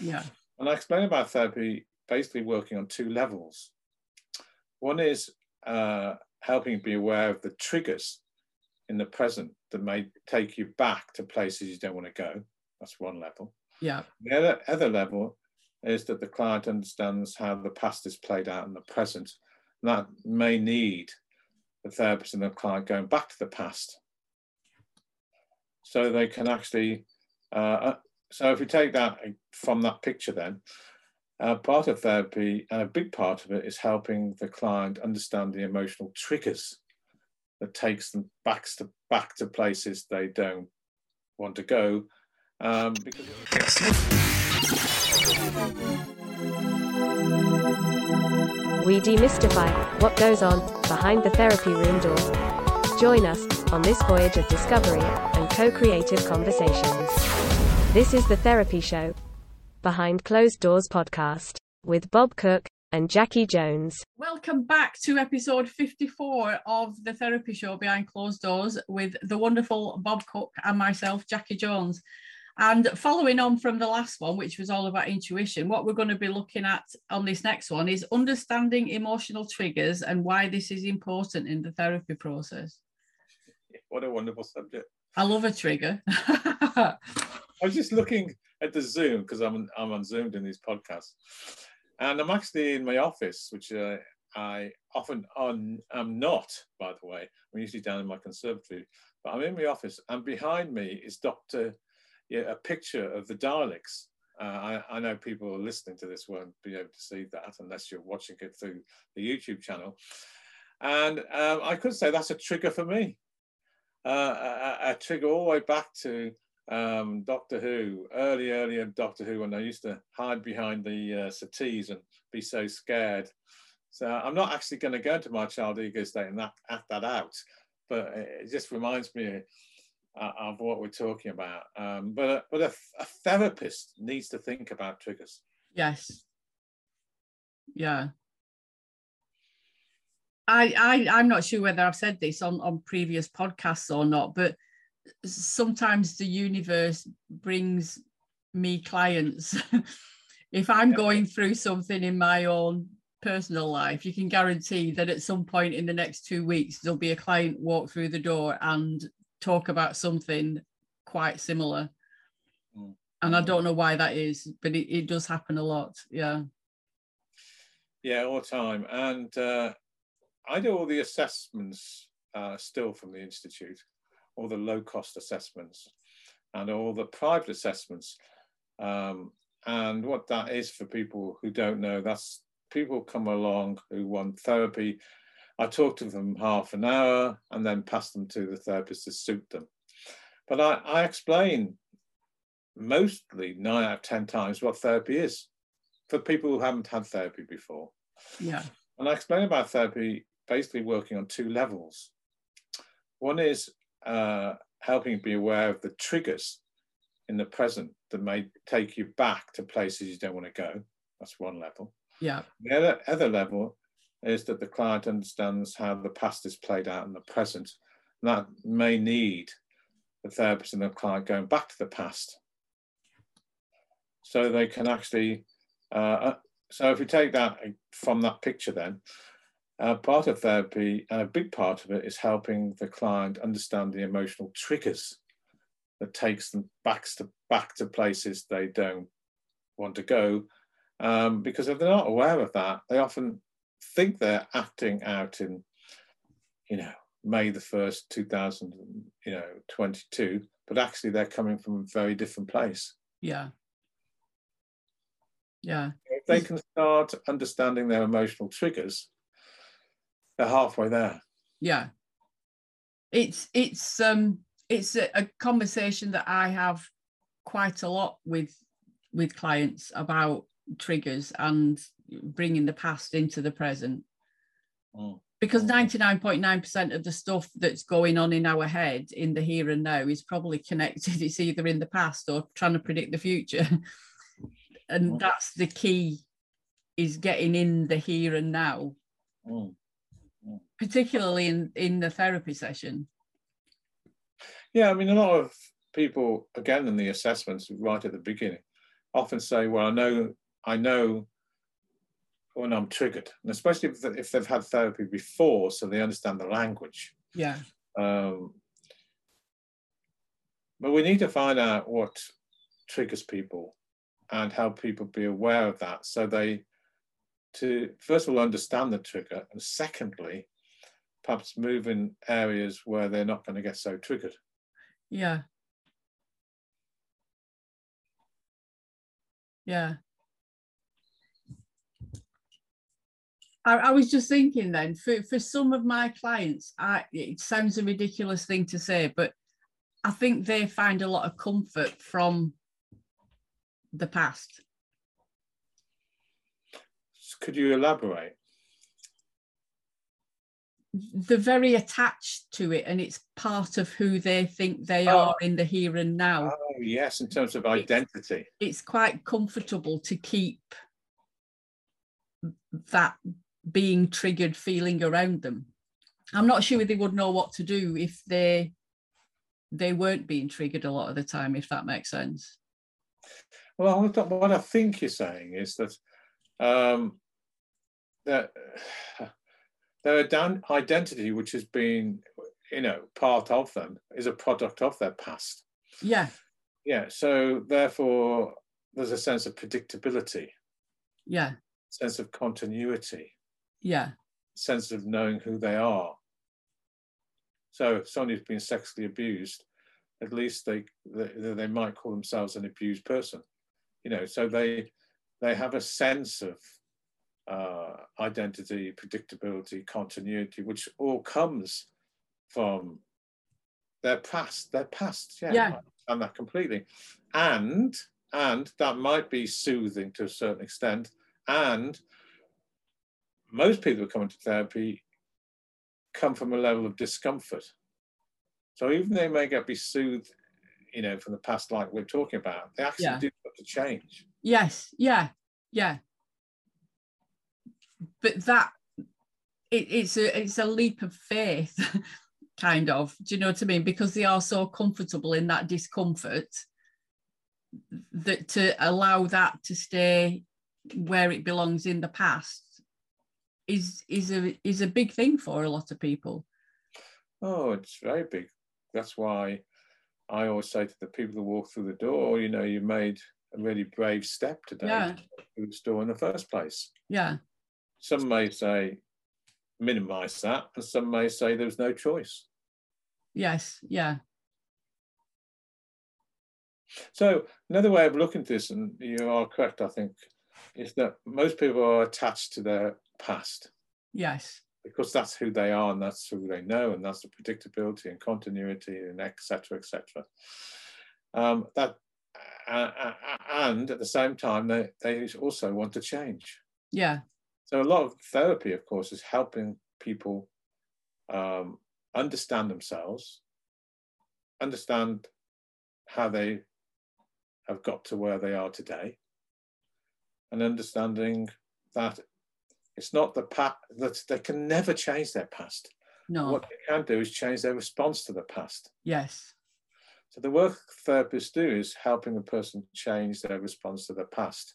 Yeah. And I explain about therapy basically working on two levels. One is uh, helping be aware of the triggers in the present that may take you back to places you don't want to go. That's one level. Yeah. The other, other level is that the client understands how the past is played out in the present. And that may need the therapist and the client going back to the past so they can actually. Uh so if we take that from that picture, then uh, part of therapy and a big part of it is helping the client understand the emotional triggers that takes them back to back to places they don't want to go. Um, we demystify what goes on behind the therapy room door. Join us on this voyage of discovery and co creative conversations. This is The Therapy Show, Behind Closed Doors podcast, with Bob Cook and Jackie Jones. Welcome back to episode 54 of The Therapy Show Behind Closed Doors with the wonderful Bob Cook and myself, Jackie Jones. And following on from the last one, which was all about intuition, what we're going to be looking at on this next one is understanding emotional triggers and why this is important in the therapy process. What a wonderful subject. I love a trigger. I was just looking at the Zoom because I'm, I'm on Zoom doing these podcasts. And I'm actually in my office, which uh, I often on, am not, by the way. I'm usually down in my conservatory, but I'm in my office, and behind me is Dr yeah, a picture of the Daleks. Uh, I, I, know people listening to this won't be able to see that unless you're watching it through the YouTube channel. And um, I could say that's a trigger for me. Uh, a, a, trigger all the way back to um, Doctor Who, early, early of Doctor Who, when I used to hide behind the uh, settees and be so scared. So I'm not actually going to go into my child ego state and act, that out, but it just reminds me uh, of what we're talking about. Um, but a, but a, a, therapist needs to think about triggers. Yes. Yeah. I, I I'm not sure whether I've said this on, on previous podcasts or not, but sometimes the universe brings me clients. if I'm going through something in my own personal life, you can guarantee that at some point in the next two weeks, there'll be a client walk through the door and talk about something quite similar. Mm. And I don't know why that is, but it, it does happen a lot. Yeah. Yeah, all the time. And uh, I do all the assessments uh, still from the Institute, all the low cost assessments and all the private assessments. Um, and what that is for people who don't know, that's people come along who want therapy I talk to them half an hour and then pass them to the therapist to suit them. But I, I explain mostly nine out of 10 times what therapy is for people who haven't had therapy before. Yeah. And I explain about therapy basically working on two levels. One is uh, helping you be aware of the triggers in the present that may take you back to places you don't want to go. That's one level. Yeah. The other, other level is that the client understands how the past is played out in the present. And that may need the therapist and the client going back to the past so they can actually. Uh, uh so if we take that from that picture, then uh, part of therapy and a big part of it is helping the client understand the emotional triggers that takes them back to back to places they don't want to go. Um, because if they're not aware of that, they often think they're acting out in, you know, May the 1st, 2000, you know, 22, but actually they're coming from a very different place. Yeah. Yeah. If they can start understanding their emotional triggers, they're halfway there. Yeah. It's, it's, um, it's a, a conversation that I have quite a lot with, with clients about triggers and bringing the past into the present. Mm. Because 99.9% of the stuff that's going on in our head in the here and now is probably connected. It's either in the past or trying to predict the future. and mm. that's the key is getting in the here and now. Mm. Particularly in, in the therapy session. Yeah, I mean, a lot of people, again, in the assessments right at the beginning, often say, "Well, I know, I know when I'm triggered," and especially if, if they've had therapy before, so they understand the language. Yeah. Um, but we need to find out what triggers people and help people be aware of that, so they to first of all understand the trigger, and secondly, perhaps move in areas where they're not going to get so triggered. Yeah. Yeah. I, I, was just thinking then for, for some of my clients, I, it sounds a ridiculous thing to say, but I think they find a lot of comfort from the past. Could you elaborate? they're very attached to it and it's part of who they think they oh. are in the here and now. Oh, yes, in terms of identity. It's, it's quite comfortable to keep that being triggered feeling around them. I'm not sure they would know what to do if they they weren't being triggered a lot of the time, if that makes sense. Well, what I think you're saying is that um, that their identity, which has been, you know, part of them, is a product of their past. Yeah. Yeah. So therefore, there's a sense of predictability. Yeah. Sense of continuity. Yeah. Sense of knowing who they are. So if someone who's been sexually abused, at least they, they they might call themselves an abused person. You know, so they they have a sense of uh, identity, predictability, continuity, which all comes from their past, their past. Yeah, yeah. and that completely. And and that might be soothing to a certain extent. And most people who come into therapy come from a level of discomfort. So even they may get be soothed, you know, from the past, like we're talking about, they actually yeah. do have to change. Yes. Yeah. Yeah but that it, it's a it's a leap of faith kind of. Do you know what i mean? Because they are so comfortable in that discomfort that to allow that to stay where it belongs in the past is is a is a big thing for a lot of people. Oh it's very big. That's why i always say to the people that walk through the door you know you made a really brave step today yeah. through the door in the first place. Yeah some may say minimize that, and some may say there's no choice. Yes, yeah. So another way of looking at this, and you are correct, I think, is that most people are attached to their past. Yes. Because that's who they are, and that's who they know, and that's the predictability and continuity, and etc. etc. Um, that uh, and at the same time, they they also want to change. Yeah. So a lot of therapy, of course, is helping people um, understand themselves, understand how they have got to where they are today, and understanding that it's not the past that they can never change their past. No. What they can do is change their response to the past. Yes. So the work therapists do is helping the person change their response to the past,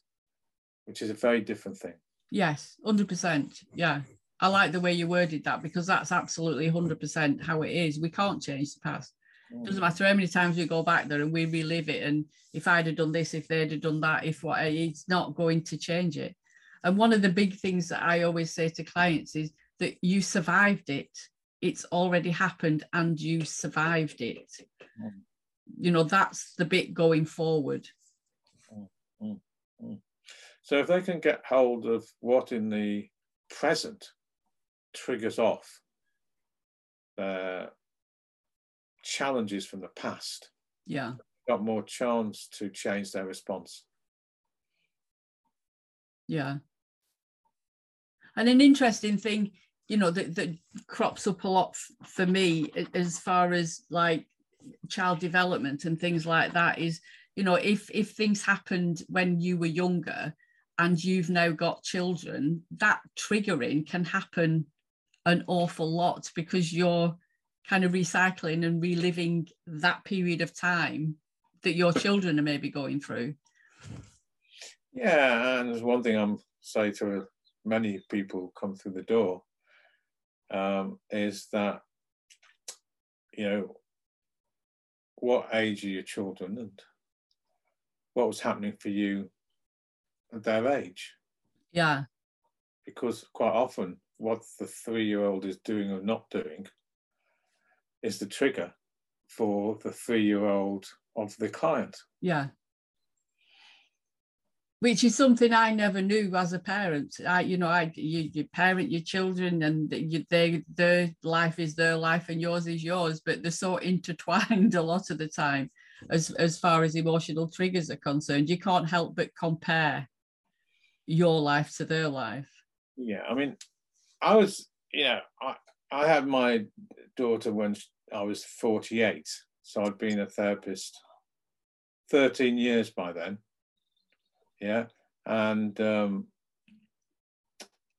which is a very different thing. Yes, 100%. Yeah. I like the way you worded that because that's absolutely 100% how it is. We can't change the past. It doesn't mm. matter how many times we go back there and we relive it. And if I'd have done this, if they'd have done that, if what, it's not going to change it. And one of the big things that I always say to clients is that you survived it. It's already happened and you survived it. Mm. You know, that's the bit going forward. Mm. So if they can get hold of what in the present triggers off their challenges from the past, yeah, got more chance to change their response. Yeah. And an interesting thing, you know, that, that crops up a lot for me as far as like child development and things like that is, you know, if if things happened when you were younger, and you've now got children, that triggering can happen an awful lot because you're kind of recycling and reliving that period of time that your children are maybe going through. Yeah, and there's one thing I'm say to many people come through the door um, is that you know what age are your children and what was happening for you at their age. Yeah. Because quite often what the three-year-old is doing or not doing is the trigger for the three-year-old of the client. Yeah. Which is something I never knew as a parent. I, you know, I you, you parent your children, and you, they their life is their life, and yours is yours. But they're so intertwined a lot of the time, as as far as emotional triggers are concerned. You can't help but compare your life to their life. Yeah, I mean, I was, know, I I had my daughter when I was 48, so I'd been a therapist 13 years by then. Yeah. And, um,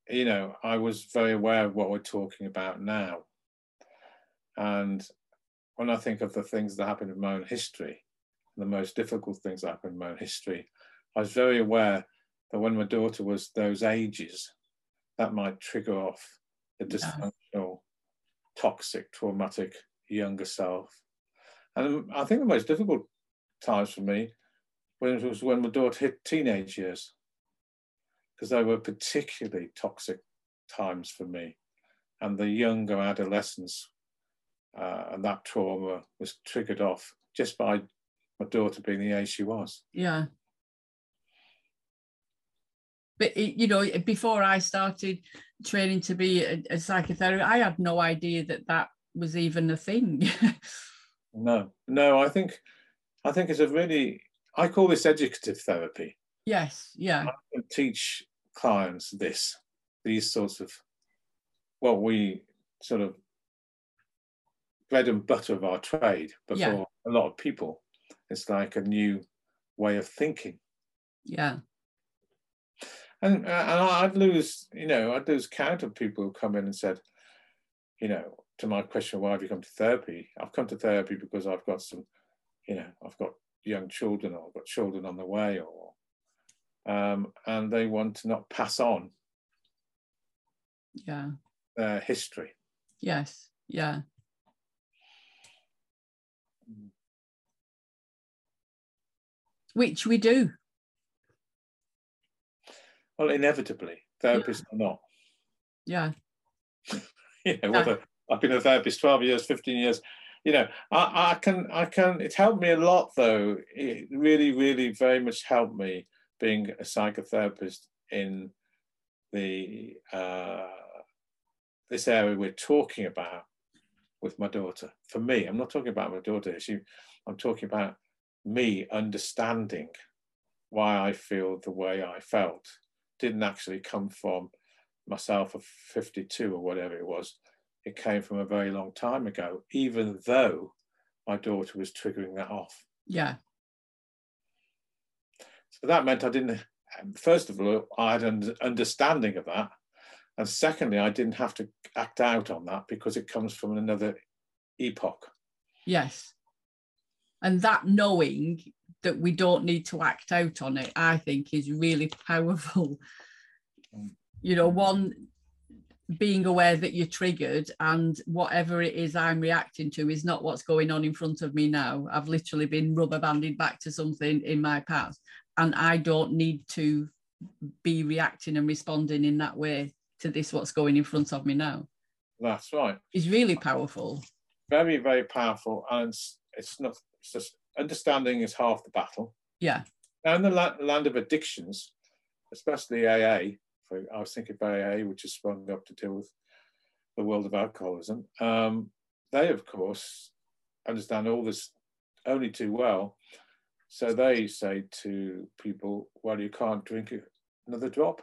you know, I was very aware of what we're talking about now. And when I think of the things that happened in my own history, the most difficult things that happened in my own history, I was very aware that when my daughter was those ages, that might trigger off the dysfunctional, toxic, traumatic younger self. And I think the most difficult times for me when it was when my daughter hit teenage years, because they were particularly toxic times for me. And the younger adolescence uh, and that trauma was triggered off just by my daughter being the age she was. Yeah. But you know, before I started training to be a, a psychotherapist, I had no idea that that was even a thing. no, no, I think I think it's a really I call this educative therapy. Yes, yeah. I teach clients this, these sorts of what we sort of bread and butter of our trade, but yeah. for a lot of people, it's like a new way of thinking. Yeah. And, uh, and I'd lose, you know, I'd lose count of people who come in and said, you know, to my question, why have you come to therapy? I've come to therapy because I've got some, you know, I've got young children or I've got children on the way or um, and they want to not pass on yeah. their history. Yes. Yeah. Which we do well inevitably therapists yeah. are not yeah yeah, whether I've been a therapist 12 years, 15 years, you know, I, I can, I can, it's helped me a lot though. It really, really very much helped me being a psychotherapist in the, uh, this area we're talking about with my daughter. For me, I'm not talking about my daughter. She, I'm talking about me understanding why I feel the way I felt. Didn't actually come from myself of 52 or whatever it was it came from a very long time ago, even though my daughter was triggering that off. Yeah. So that meant I didn't, first of all, I had an understanding of that. And secondly, I didn't have to act out on that because it comes from another epoch. Yes. And that knowing that we don't need to act out on it, I think is really powerful. You know, one being aware that you're triggered and whatever it is I'm reacting to is not what's going on in front of me now. I've literally been rubber banded back to something in my past, and I don't need to be reacting and responding in that way to this what's going in front of me now. That's right. It's really powerful. Very, very powerful. And it's, it's not, it's just understanding is half the battle. Yeah. Now, in the land of addictions, especially AA, for, I was thinking about AA, which has sprung up to deal with the world of alcoholism. Um, they, of course, understand all this only too well. So they say to people, well, you can't drink another drop.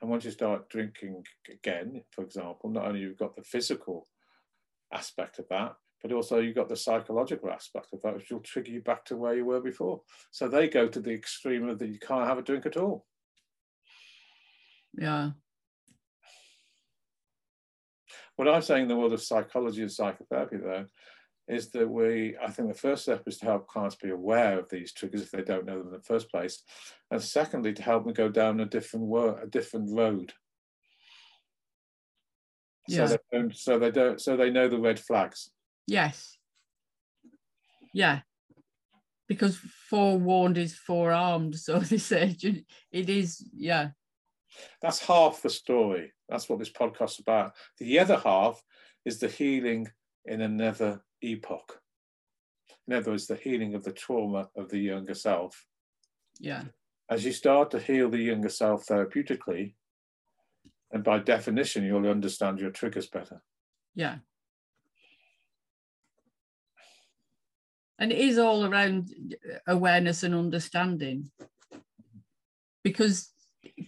And once you start drinking again, for example, not only you've got the physical aspect of that, but also you've got the psychological aspect of that, which will trigger you back to where you were before. So they go to the extreme of that you can't have a drink at all. Yeah. What I'm saying in the world of psychology and psychotherapy, though, is that we, I think the first step is to help clients be aware of these triggers if they don't know them in the first place. And secondly, to help them go down a different a different road. Yeah. So they don't, so they don't, so they know the red flags. Yes. Yeah. Because forewarned is forearmed, so they say it is, yeah. That's half the story. That's what this podcast's about. The other half is the healing in another epoch. In other words, the healing of the trauma of the younger self. Yeah. As you start to heal the younger self therapeutically, and by definition, you'll understand your triggers better. Yeah. And it is all around awareness and understanding. Because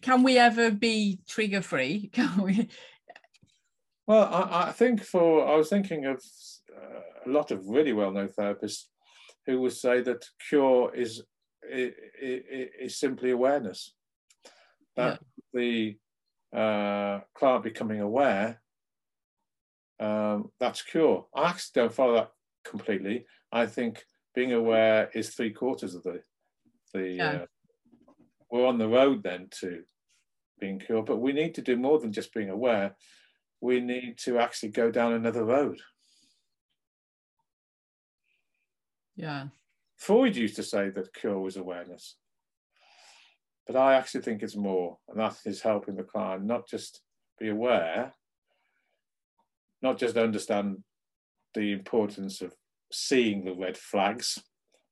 can we ever be trigger free? Can we? Well, I, I think for, I was thinking of uh, a lot of really well known therapists who would say that cure is, is, is simply awareness. That yeah. the uh, client becoming aware, um, that's cure. I actually don't follow that completely. I think being aware is three quarters of the the. Yeah. Uh, we're on the road then to being cured, but we need to do more than just being aware. We need to actually go down another road. Yeah. Freud used to say that cure was awareness. But I actually think it's more, and that is helping the client not just be aware, not just understand the importance of seeing the red flags,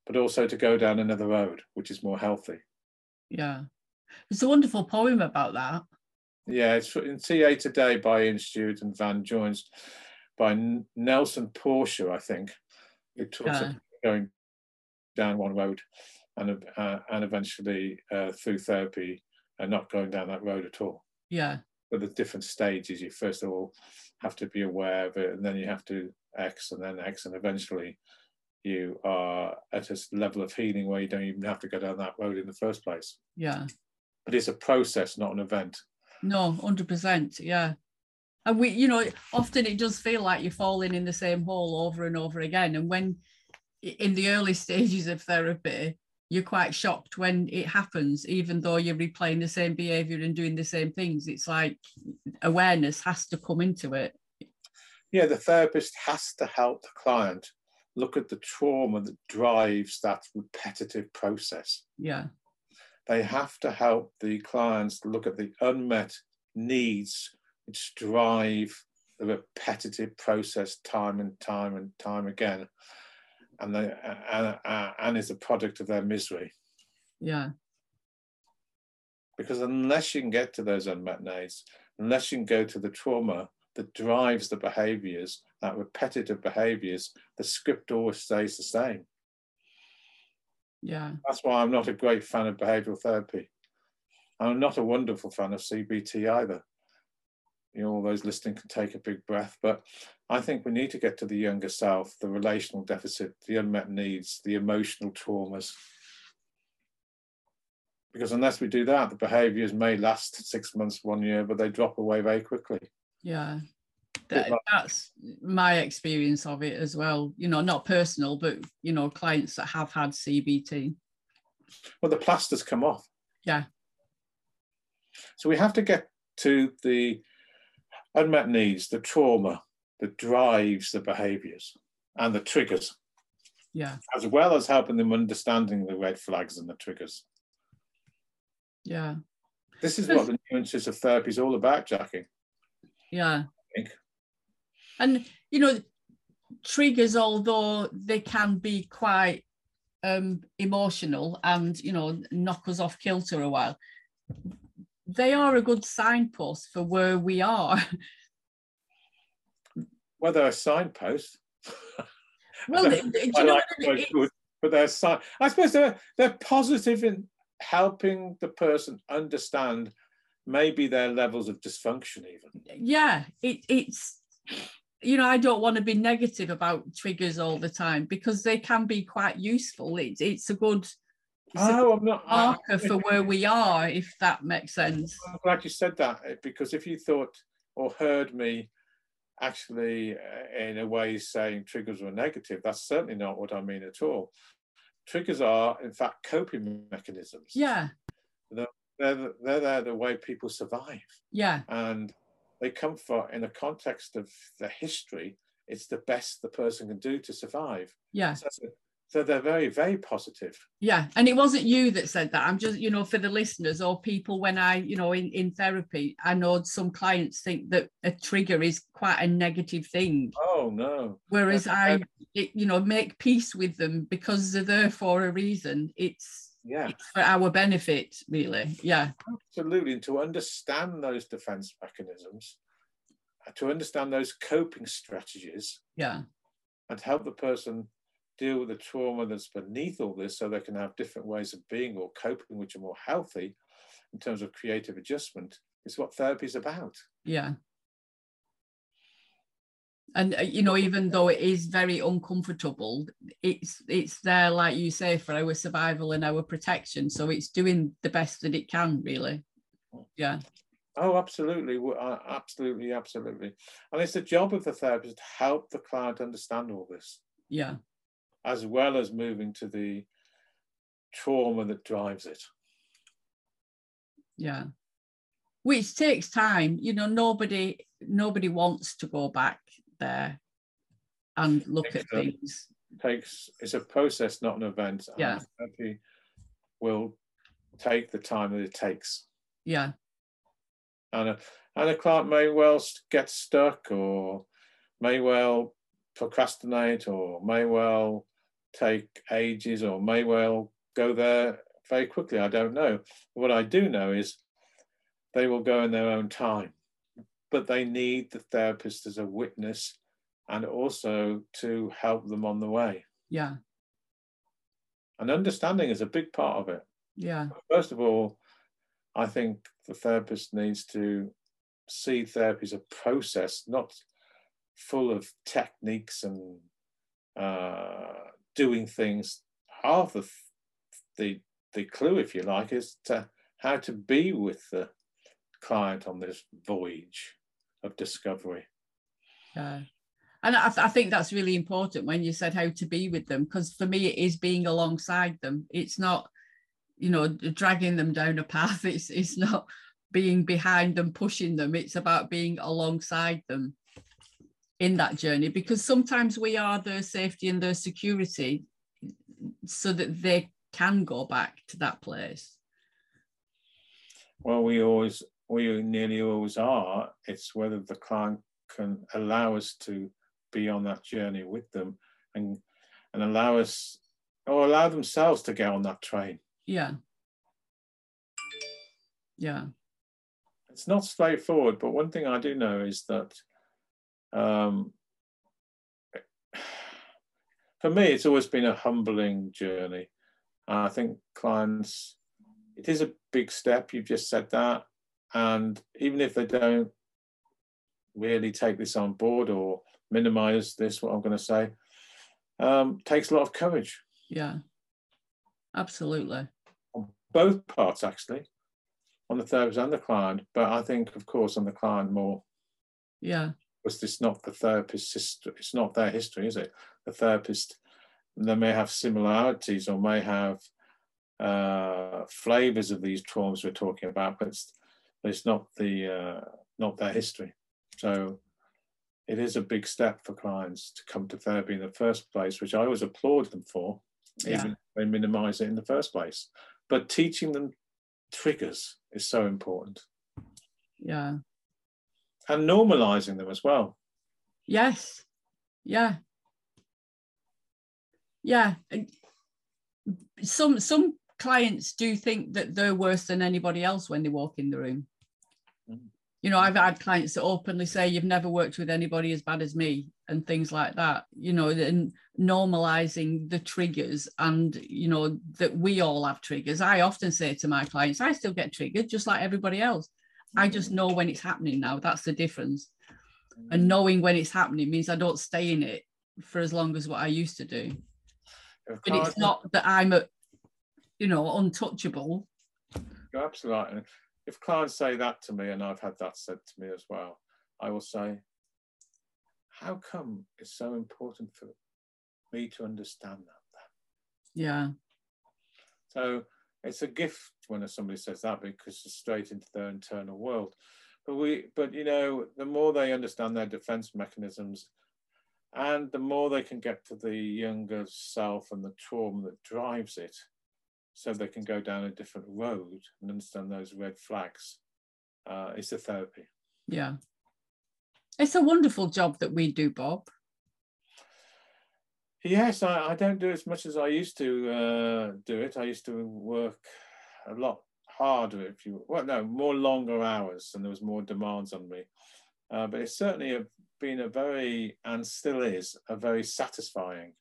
but also to go down another road, which is more healthy. Yeah. It's a wonderful poem about that. Yeah, it's in TA Today by Ian Stewart and Vann Joines by Nelson Portia, I think. It talks yeah. about going down one road and uh, and eventually uh, through therapy and not going down that road at all. Yeah. But the different stages, you first of all have to be aware of it, and then you have to X, and then X, and eventually you are at a level of healing where you don't even have to go down that road in the first place. Yeah. But it's a process, not an event. No, hundred percent. Yeah. And we, you know, often it does feel like you're falling in the same hole over and over again. And when in the early stages of therapy, you're quite shocked when it happens, even though you're replaying the same behavior and doing the same things. It's like awareness has to come into it. Yeah, the therapist has to help the client look at the trauma that drives that repetitive process. Yeah. They have to help the clients look at the unmet needs which drive the repetitive process time and time and time again and they and, and is a product of their misery. Yeah. Because unless you can get to those unmet needs, unless you can go to the trauma that drives the behaviors, that repetitive behaviors, the script always stays the same. Yeah. That's why I'm not a great fan of behavioral therapy. I'm not a wonderful fan of CBT either you know, all those listening can take a big breath. But I think we need to get to the younger self, the relational deficit, the unmet needs, the emotional traumas. Because unless we do that, the behaviors may last six months, one year, but they drop away very quickly. Yeah. That, that's my experience of it as well. You know, not personal, but you know, clients that have had CBT. Well, the plasters come off. Yeah. So we have to get to the unmet needs, the trauma that drives the behaviors and the triggers. Yeah. As well as helping them understanding the red flags and the triggers. Yeah. This is what the nuances of therapy is all about, Jackie. Yeah. And you know, triggers, although they can be quite um, emotional and you know knock us off kilter a while, they are a good signpost for where we are. Well, they're a signpost. Well, do you know like what I mean? Good, but they're sign. I suppose they're they're positive in helping the person understand maybe their levels of dysfunction even. Yeah, it, it's you know I don't want to be negative about triggers all the time because they can be quite useful. It's it's a good oh, I'm not marker for where we are, if that makes sense. I'm glad you said that eh, because if you thought or heard me actually, uh, in a way, saying triggers were negative. That's certainly not what I mean at all. Triggers are, in fact, coping mechanisms. Yeah. They're, they're, they're, they're the way people survive. Yeah. And they come for, in the context of the history, it's the best the person can do to survive. Yeah. So, so they're very, very positive. Yeah. And it wasn't you that said that. I'm just, you know, for the listeners or people when I, you know, in, in therapy, I know some clients think that a trigger is quite a negative thing. Oh, no. Whereas That's- I, it, you know, make peace with them because they're there for a reason. It's, Yeah, for our benefit, really. Yeah. absolutely. And to understand those defense mechanisms, uh, to understand those coping strategies, Yeah. and help the person deal with the trauma that's beneath all this so they can have different ways of being or coping which are more healthy in terms of creative adjustment is what therapy is about. Yeah. And uh, you know, even though it is very uncomfortable, it's it's there, like you say, for our survival and our protection. So it's doing the best that it can, really. Yeah, Oh, absolutely. uh, Absolutely, absolutely. And it's the job of the therapist to help the client understand all this, yeah, as well as moving to the trauma that drives it. yeah. Which takes time. You know, nobody nobody wants to go back there and look at things. takes it's a process, not an event. Yeah. therapy will take the time that it takes. Yeah, and a, and a client may well get stuck or may well procrastinate or may well take ages or may well go there very quickly. I don't know. What I do know is they will go in their own time, but they need the therapist as a witness and also to help them on the way. yeah, And understanding is a big part of it. yeah, First of all, I think the therapist needs to see therapy as a process, not full of techniques and uh, doing things. Half of the the clue, if you like, is to how to be with the client on this voyage of discovery. yeah. And I, th- I think that's really important when you said how to be with them, because for me it is being alongside them. It's not, you know, dragging them down a path. It's it's not being behind them, pushing them. It's about being alongside them in that journey, because sometimes we are their safety and their security, so that they can go back to that place. Well, we always, we nearly always are. It's whether the client can allow us to be on that journey with them and and allow us or allow themselves to get on that train. Yeah. Yeah. It's not straightforward, but one thing I do know is that um, for me, it's always been a humbling journey. I think clients, it is a big step. You've just said that. And even if they don't really take this on board or minimize this, what I'm going to say, um, takes a lot of courage Yeah. Absolutely. on both parts, actually, on the therapist and the client. But I think, of course, on the client more Yeah. because it's not the therapist's history, it's not their history, is it? The therapist, they may have similarities or may have uh, flavors of these traumas we're talking about, but it's, but it's not the uh, not their history. So it is a big step for clients to come to therapy in the first place, which I always applaud them for, Yeah. even if they minimize it in the first place. But teaching them triggers is so important Yeah. and normalizing them as well. Yes. Yeah. Yeah. Some some clients do think that they're worse than anybody else when they walk in the room. You know, I've had clients that openly say you've never worked with anybody as bad as me and things like that, you know, and normalizing the triggers and you know that we all have triggers. I often say to my clients, I still get triggered just like everybody else. I just know when it's happening now. That's the difference and mm. knowing when it's happening means I don't stay in it for as long as what I used to do. But it's not that I'm a, you know, untouchable. You're absolutely if clients say that to me, and I've had that said to me as well, I will say, how come it's so important for me to understand that? Yeah. So it's a gift when somebody says that because it's straight into their internal world. But we, but you know, the more they understand their defense mechanisms, and the more they can get to the younger self and the trauma that drives it, so they can go down a different road and understand those red flags, uh, it's a therapy. Yeah. It's a wonderful job that we do, Bob. Yes, I, I don't do as much as I used to uh, do it. I used to work a lot harder, if you well, no, more longer hours, and there was more demands on me. Uh, but it's certainly a, been a very, and still is, a very satisfying,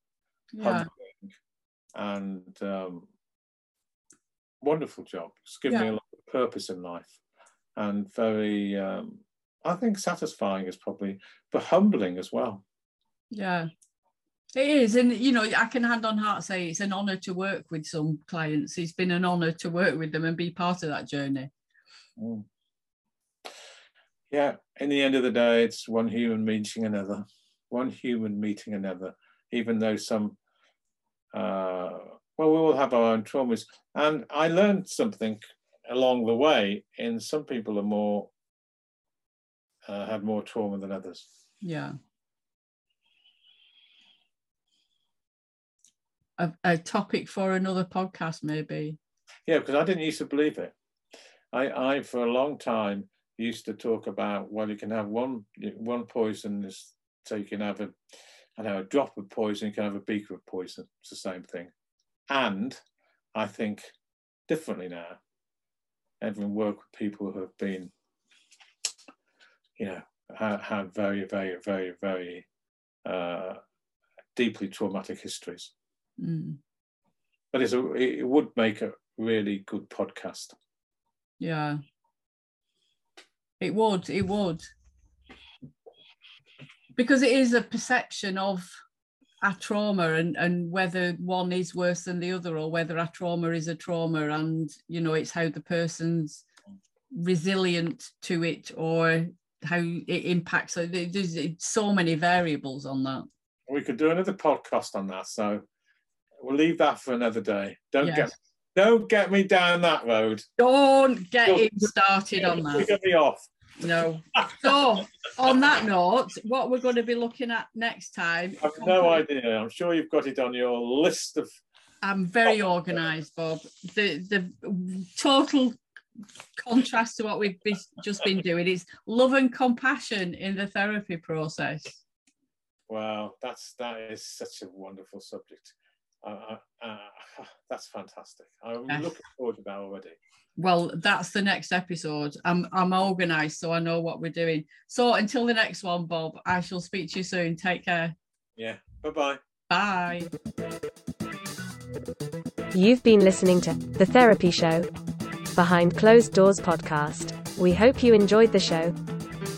Yeah. and um, wonderful job. It's given me a lot of purpose in life, and very, um, I think, satisfying is probably, but humbling as well. Yeah. It is. And, you know, I can hand on heart say it's an honour to work with some clients. It's been an honour to work with them and be part of that journey. Mm. Yeah, in the end of the day, it's one human meeting another, one human meeting another, even though some, uh, well, we all have our own traumas. And I learned something along the way, in some people are more, uh, have more trauma than others. Yeah. A, a topic for another podcast, maybe. Yeah, because I didn't used to believe it. I, I for a long time used to talk about well, you can have one one poison, is, so you can have a, I know, a drop of poison, you can have a beaker of poison. It's the same thing. And I think differently now. Having worked with people who have been, you know, had, had very, very, very, very uh, deeply traumatic histories. Mm. But it's a, it would make a really good podcast. Yeah. It would, it would. Because it is a perception of our trauma and, and whether one is worse than the other or whether our trauma is a trauma and, you know, it's how the person's resilient to it or how it impacts. So there's so many variables on that. We could do another podcast on that. So we'll leave that for another day. Don't Yes. get don't get me down that road. Don't get You'll- him started on that. Me off. No. So, on that note, what we're going to be looking at next time. I've no idea. I'm sure you've got it on your list of. I'm very organised, Bob. The the total contrast to what we've be, just been doing is love and compassion in the therapy process. Wow, that's that is such a wonderful subject. Uh, uh, uh, that's fantastic. I'm Yes. looking forward to that already. Well, that's the next episode. I'm I'm organised, so I know what we're doing. So until the next one, Bob, I shall speak to you soon. Take care. Yeah. Bye bye. Bye. You've been listening to The Therapy Show, Behind Closed Doors podcast. We hope you enjoyed the show.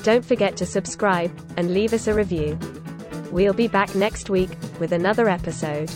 Don't forget to subscribe and leave us a review. We'll be back next week with another episode.